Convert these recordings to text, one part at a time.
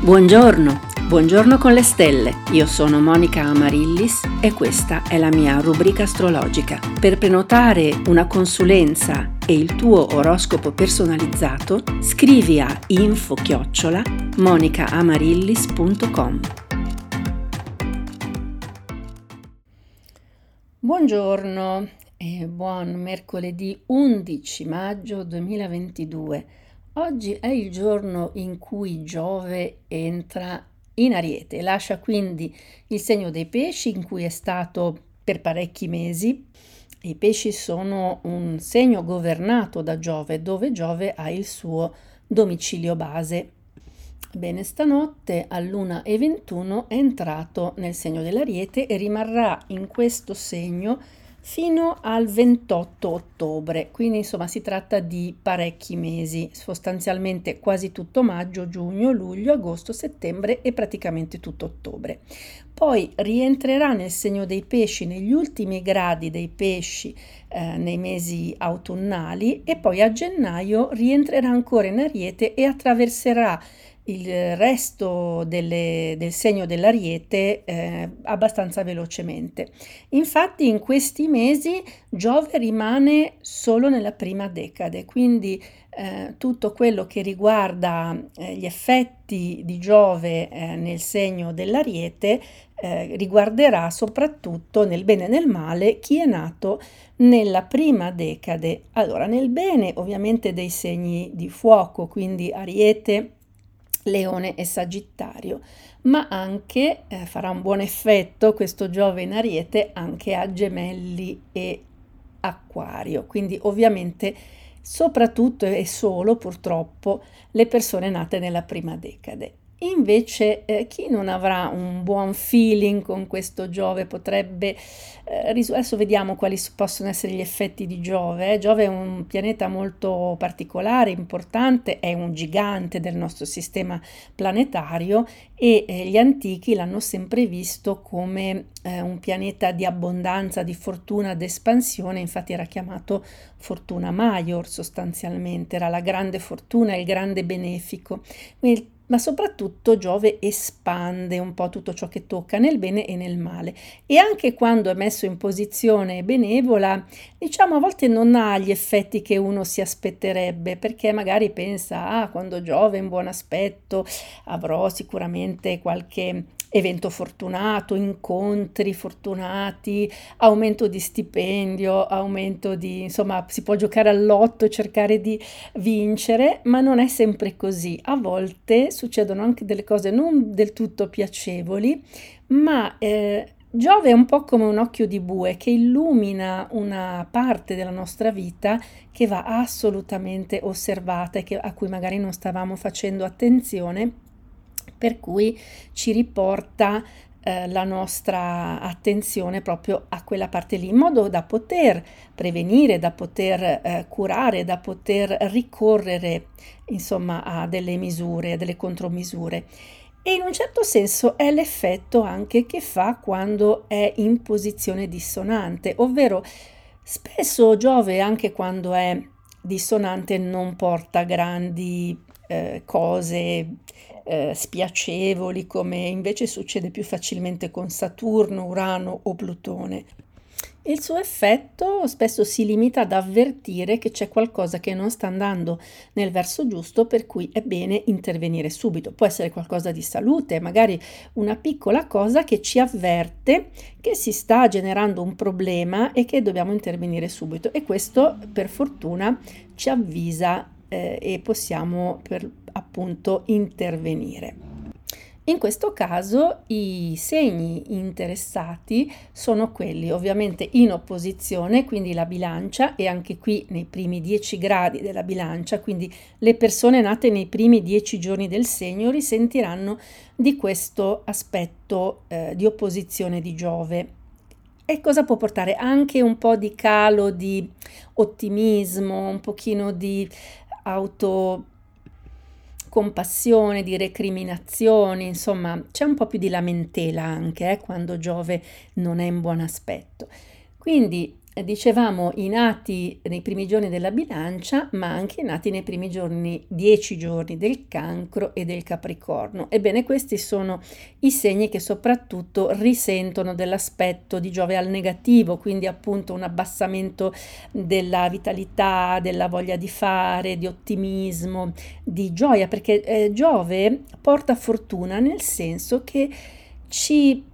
Buongiorno, buongiorno con le stelle. Io sono Monica Amarillis e questa è la mia rubrica astrologica. Per prenotare una consulenza e il tuo oroscopo personalizzato, scrivi a info-chiocciola monicaamarillis.com. Buongiorno e buon mercoledì 11 maggio 2022. Oggi è il giorno in cui Giove entra in Ariete, lascia quindi il segno dei pesci in cui è stato per parecchi mesi. I pesci sono un segno governato da Giove, dove Giove ha il suo domicilio base. Bene, stanotte all'1.21 è entrato nel segno dell'Ariete e rimarrà in questo segno fino al 28 ottobre, quindi insomma si tratta di parecchi mesi, sostanzialmente quasi tutto maggio, giugno, luglio, agosto, settembre e praticamente tutto ottobre. Poi rientrerà nel segno dei pesci negli ultimi gradi dei pesci eh, nei mesi autunnali e poi a gennaio rientrerà ancora in Ariete e attraverserà il resto delle, del segno dell'ariete eh, abbastanza velocemente. Infatti in questi mesi Giove rimane solo nella prima decade, quindi eh, tutto quello che riguarda eh, gli effetti di Giove eh, nel segno dell'ariete eh, riguarderà soprattutto nel bene e nel male chi è nato nella prima decade. Allora, nel bene ovviamente dei segni di fuoco, quindi ariete, Leone e Sagittario, ma anche eh, farà un buon effetto questo Giove in Ariete anche a Gemelli e Acquario, quindi ovviamente soprattutto e solo purtroppo le persone nate nella prima decade. Invece eh, chi non avrà un buon feeling con questo Giove potrebbe, eh, adesso vediamo quali possono essere gli effetti di Giove. Eh. Giove è un pianeta molto particolare, importante, è un gigante del nostro sistema planetario e eh, gli antichi l'hanno sempre visto come eh, un pianeta di abbondanza, di fortuna, d'espansione, infatti era chiamato Fortuna Maior sostanzialmente, era la grande fortuna, il grande benefico. Quindi ma soprattutto Giove espande un po' tutto ciò che tocca nel bene e nel male. E anche quando è messo in posizione benevola, diciamo a volte non ha gli effetti che uno si aspetterebbe perché magari pensa, ah, quando Giove è in buon aspetto avrò sicuramente qualche evento fortunato, incontri fortunati, aumento di stipendio, aumento di, insomma, si può giocare all'otto e cercare di vincere, ma non è sempre così. A volte succedono anche delle cose non del tutto piacevoli, ma eh, Giove è un po' come un occhio di bue che illumina una parte della nostra vita che va assolutamente osservata e che, a cui magari non stavamo facendo attenzione per cui ci riporta eh, la nostra attenzione proprio a quella parte lì, in modo da poter prevenire, da poter eh, curare, da poter ricorrere insomma a delle misure, a delle contromisure. E in un certo senso è l'effetto anche che fa quando è in posizione dissonante, ovvero spesso Giove anche quando è dissonante non porta grandi eh, cose eh, spiacevoli come invece succede più facilmente con Saturno, Urano o Plutone. Il suo effetto spesso si limita ad avvertire che c'è qualcosa che non sta andando nel verso giusto, per cui è bene intervenire subito. Può essere qualcosa di salute, magari una piccola cosa che ci avverte che si sta generando un problema e che dobbiamo intervenire subito. E questo, per fortuna, ci avvisa eh, e possiamo per appunto intervenire. In questo caso i segni interessati sono quelli ovviamente in opposizione, quindi la bilancia e anche qui nei primi 10 gradi della bilancia, quindi le persone nate nei primi 10 giorni del segno risentiranno di questo aspetto eh, di opposizione di Giove. E cosa può portare? Anche un po' di calo di ottimismo, un pochino di auto compassione, di recriminazioni, insomma c'è un po' più di lamentela anche eh, quando Giove non è in buon aspetto. Quindi dicevamo i nati nei primi giorni della bilancia, ma anche i nati nei primi giorni, dieci giorni del cancro e del capricorno. Ebbene, questi sono i segni che soprattutto risentono dell'aspetto di Giove al negativo, quindi appunto un abbassamento della vitalità, della voglia di fare, di ottimismo, di gioia, perché eh, Giove porta fortuna nel senso che ci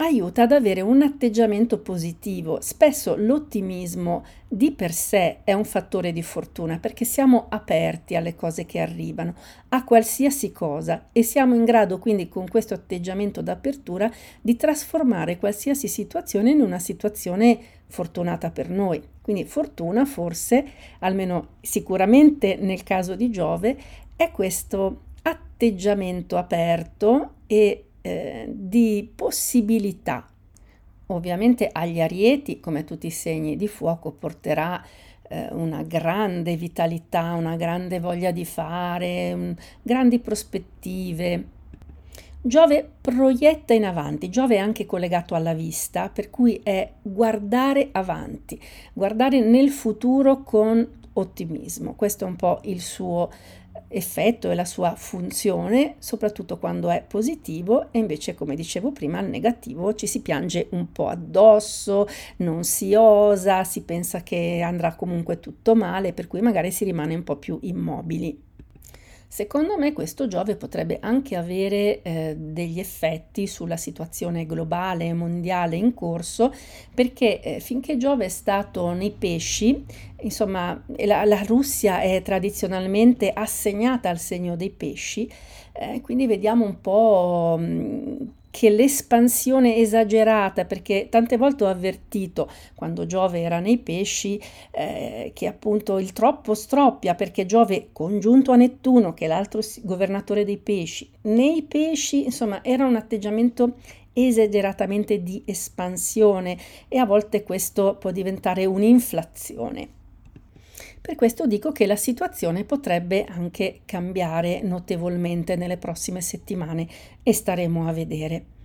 aiuta ad avere un atteggiamento positivo. Spesso l'ottimismo di per sé è un fattore di fortuna perché siamo aperti alle cose che arrivano, a qualsiasi cosa e siamo in grado quindi con questo atteggiamento d'apertura di trasformare qualsiasi situazione in una situazione fortunata per noi. Quindi fortuna forse, almeno sicuramente nel caso di Giove, è questo atteggiamento aperto e eh, di possibilità. Ovviamente agli arieti, come tutti i segni di fuoco, porterà eh, una grande vitalità, una grande voglia di fare, un, grandi prospettive. Giove proietta in avanti, Giove è anche collegato alla vista, per cui è guardare avanti, guardare nel futuro con ottimismo. Questo è un po' il suo effetto e la sua funzione, soprattutto quando è positivo e invece, come dicevo prima, al negativo ci si piange un po' addosso, non si osa, si pensa che andrà comunque tutto male, per cui magari si rimane un po' più immobili. Secondo me questo Giove potrebbe anche avere eh, degli effetti sulla situazione globale e mondiale in corso, perché eh, finché Giove è stato nei pesci, insomma, la, la Russia è tradizionalmente assegnata al segno dei pesci, eh, quindi vediamo un po' mm, che l'espansione esagerata, perché tante volte ho avvertito quando Giove era nei pesci eh, che appunto il troppo stroppia, perché Giove congiunto a Nettuno, che è l'altro governatore dei pesci, nei pesci insomma era un atteggiamento esageratamente di espansione e a volte questo può diventare un'inflazione. Per questo dico che la situazione potrebbe anche cambiare notevolmente nelle prossime settimane e staremo a vedere.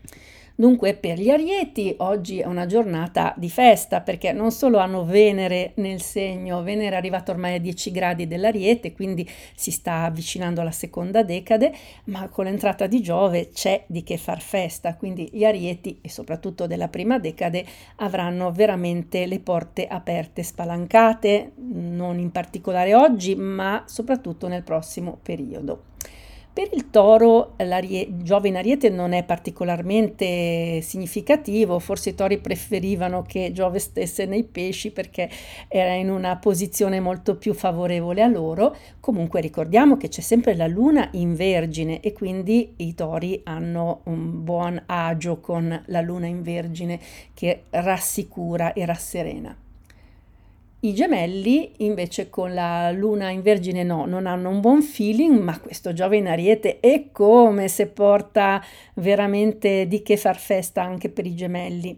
Dunque per gli arieti oggi è una giornata di festa perché non solo hanno Venere nel segno, Venere è arrivato ormai a 10 gradi dell'ariete, quindi si sta avvicinando alla seconda decade, ma con l'entrata di Giove c'è di che far festa, quindi gli arieti e soprattutto della prima decade avranno veramente le porte aperte, spalancate, non in particolare oggi, ma soprattutto nel prossimo periodo. Per il toro Giove in Ariete non è particolarmente significativo, forse i tori preferivano che Giove stesse nei pesci perché era in una posizione molto più favorevole a loro. Comunque ricordiamo che c'è sempre la luna in vergine e quindi i tori hanno un buon agio con la luna in vergine che rassicura e rasserena. I gemelli invece con la luna in vergine no, non hanno un buon feeling, ma questo Giove in ariete è come se porta veramente di che far festa anche per i gemelli.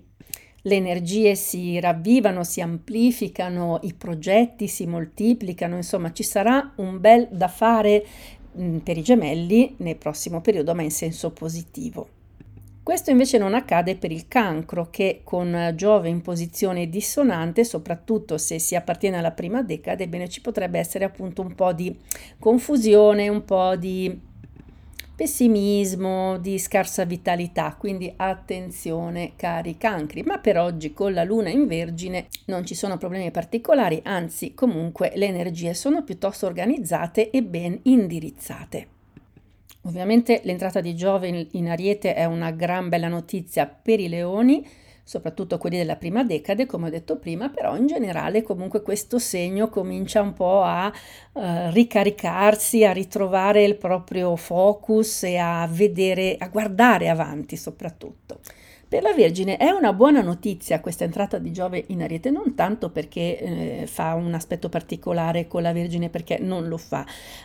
Le energie si ravvivano, si amplificano, i progetti si moltiplicano, insomma ci sarà un bel da fare mm, per i gemelli nel prossimo periodo, ma in senso positivo. Questo invece non accade per il cancro che con Giove in posizione dissonante, soprattutto se si appartiene alla prima decade, ebbene ci potrebbe essere appunto un po' di confusione, un po' di pessimismo, di scarsa vitalità, quindi attenzione cari cancri, ma per oggi con la luna in vergine non ci sono problemi particolari, anzi comunque le energie sono piuttosto organizzate e ben indirizzate. Ovviamente l'entrata di Giove in, in Ariete è una gran bella notizia per i leoni, soprattutto quelli della prima decade, come ho detto prima, però in generale comunque questo segno comincia un po' a uh, ricaricarsi, a ritrovare il proprio focus e a vedere, a guardare avanti soprattutto. Per la Vergine è una buona notizia questa entrata di Giove in Ariete, non tanto perché eh, fa un aspetto particolare con la Vergine, perché non lo fa,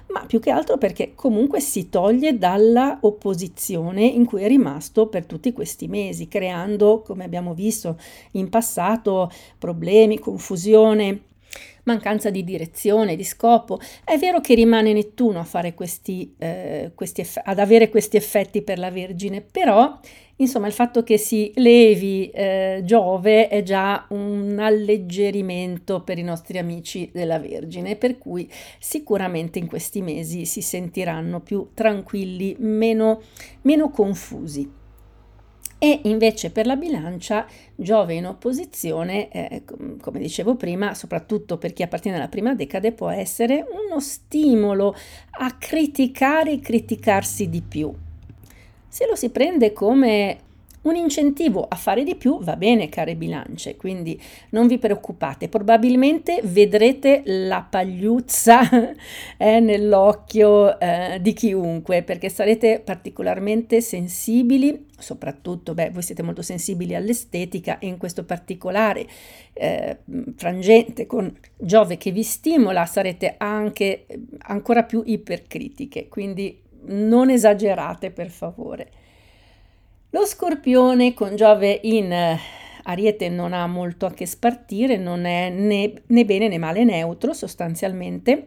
ma più che altro perché comunque si toglie dalla opposizione in cui è rimasto per tutti questi mesi, creando, come abbiamo visto in passato, problemi, confusione, mancanza di direzione, di scopo. È vero che rimane Nettuno questi, eh, questi eff- ad avere questi effetti per la Vergine, però Insomma, il fatto che si levi eh, Giove è già un alleggerimento per i nostri amici della Vergine, per cui sicuramente in questi mesi si sentiranno più tranquilli, meno, meno confusi. E invece per la bilancia Giove in opposizione, eh, come dicevo prima, soprattutto per chi appartiene alla prima decade, può essere uno stimolo a criticare e criticarsi di più. Se lo si prende come un incentivo a fare di più va bene, care bilance, quindi non vi preoccupate, probabilmente vedrete la pagliuzza eh, nell'occhio eh, di chiunque perché sarete particolarmente sensibili, soprattutto, beh, voi siete molto sensibili all'estetica e in questo particolare eh, frangente con Giove che vi stimola sarete anche ancora più ipercritiche, quindi non esagerate per favore. Lo scorpione con Giove in eh, Ariete non ha molto a che spartire, non è né, né bene né male neutro sostanzialmente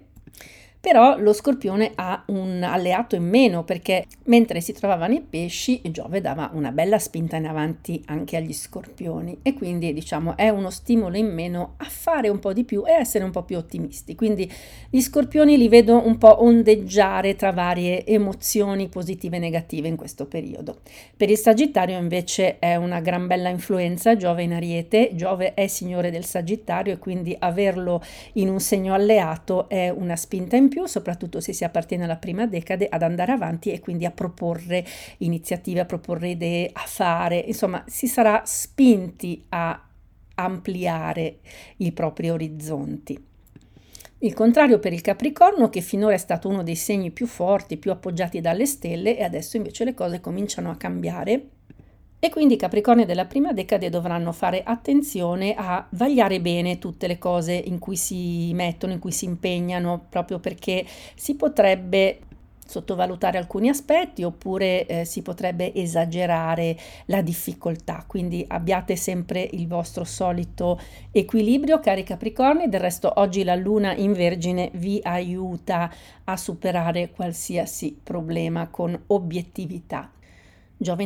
però lo scorpione ha un alleato in meno perché mentre si trovavano i pesci Giove dava una bella spinta in avanti anche agli scorpioni e quindi diciamo è uno stimolo in meno a fare un po' di più e essere un po' più ottimisti. Quindi gli scorpioni li vedo un po' ondeggiare tra varie emozioni positive e negative in questo periodo. Per il Sagittario invece è una gran bella influenza Giove in Ariete, Giove è signore del Sagittario e quindi averlo in un segno alleato è una spinta in più, soprattutto se si appartiene alla prima decade, ad andare avanti e quindi a proporre iniziative, a proporre idee, a fare, insomma, si sarà spinti a ampliare i propri orizzonti. Il contrario per il Capricorno, che finora è stato uno dei segni più forti, più appoggiati dalle stelle, e adesso invece le cose cominciano a cambiare e quindi i Capricorni della prima decade dovranno fare attenzione a vagliare bene tutte le cose in cui si mettono, in cui si impegnano, proprio perché si potrebbe sottovalutare alcuni aspetti oppure eh, si potrebbe esagerare la difficoltà. Quindi abbiate sempre il vostro solito equilibrio, cari Capricorni. Del resto oggi la luna in Vergine vi aiuta a superare qualsiasi problema con obiettività. Giove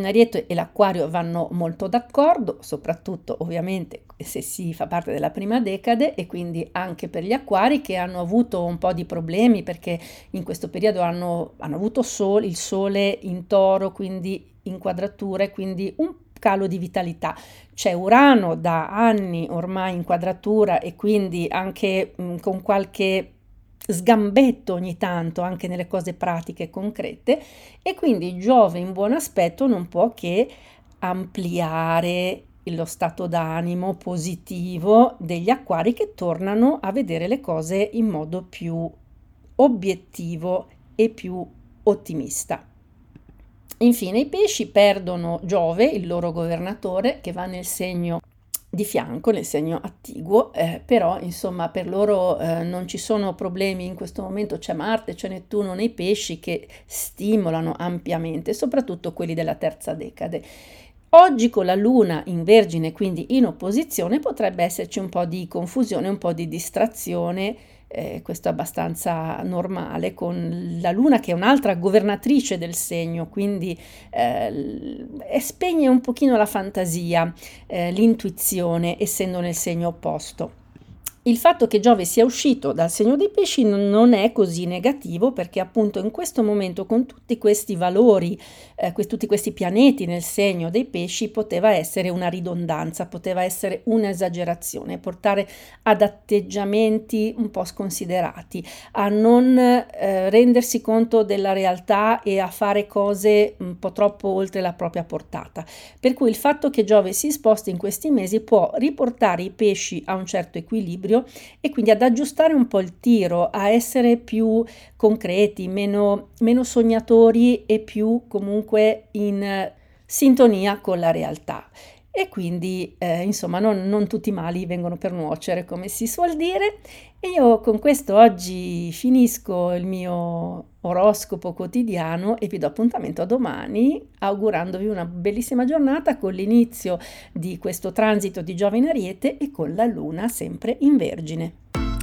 e l'Acquario vanno molto d'accordo, soprattutto ovviamente se si fa parte della prima decade e quindi anche per gli acquari che hanno avuto un po' di problemi perché in questo periodo hanno, hanno avuto sole, il sole in toro, quindi inquadrature, quindi un calo di vitalità. C'è Urano da anni ormai in quadratura e quindi anche mh, con qualche sgambetto ogni tanto anche nelle cose pratiche e concrete e quindi Giove in buon aspetto non può che ampliare lo stato d'animo positivo degli acquari che tornano a vedere le cose in modo più obiettivo e più ottimista. Infine i pesci perdono Giove, il loro governatore, che va nel segno di fianco nel segno attiguo, eh, però insomma per loro eh, non ci sono problemi in questo momento, c'è Marte, c'è Nettuno nei pesci che stimolano ampiamente, soprattutto quelli della terza decade. Oggi con la Luna in Vergine, quindi in opposizione, potrebbe esserci un po' di confusione, un po' di distrazione eh, questo è abbastanza normale, con la Luna che è un'altra governatrice del segno, quindi eh, spegne un pochino la fantasia, eh, l'intuizione, essendo nel segno opposto. Il fatto che Giove sia uscito dal segno dei pesci non è così negativo perché appunto in questo momento con tutti questi valori, eh, tutti questi pianeti nel segno dei pesci poteva essere una ridondanza, poteva essere un'esagerazione, portare ad atteggiamenti un po' sconsiderati, a non eh, rendersi conto della realtà e a fare cose un po' troppo oltre la propria portata. Per cui il fatto che Giove si sposti in questi mesi può riportare i pesci a un certo equilibrio meglio e quindi ad aggiustare un po' il tiro, a essere più concreti, meno, meno sognatori e più comunque in sintonia con la realtà e quindi eh, insomma non, non, tutti i mali vengono per nuocere come si suol dire e io con questo oggi finisco il mio oroscopo quotidiano e vi do appuntamento a domani augurandovi una bellissima giornata con l'inizio di questo transito di Giove in Ariete e con la luna sempre in Vergine.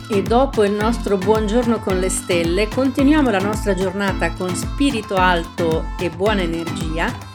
E dopo il nostro buongiorno con le stelle continuiamo la nostra giornata con spirito alto e buona energia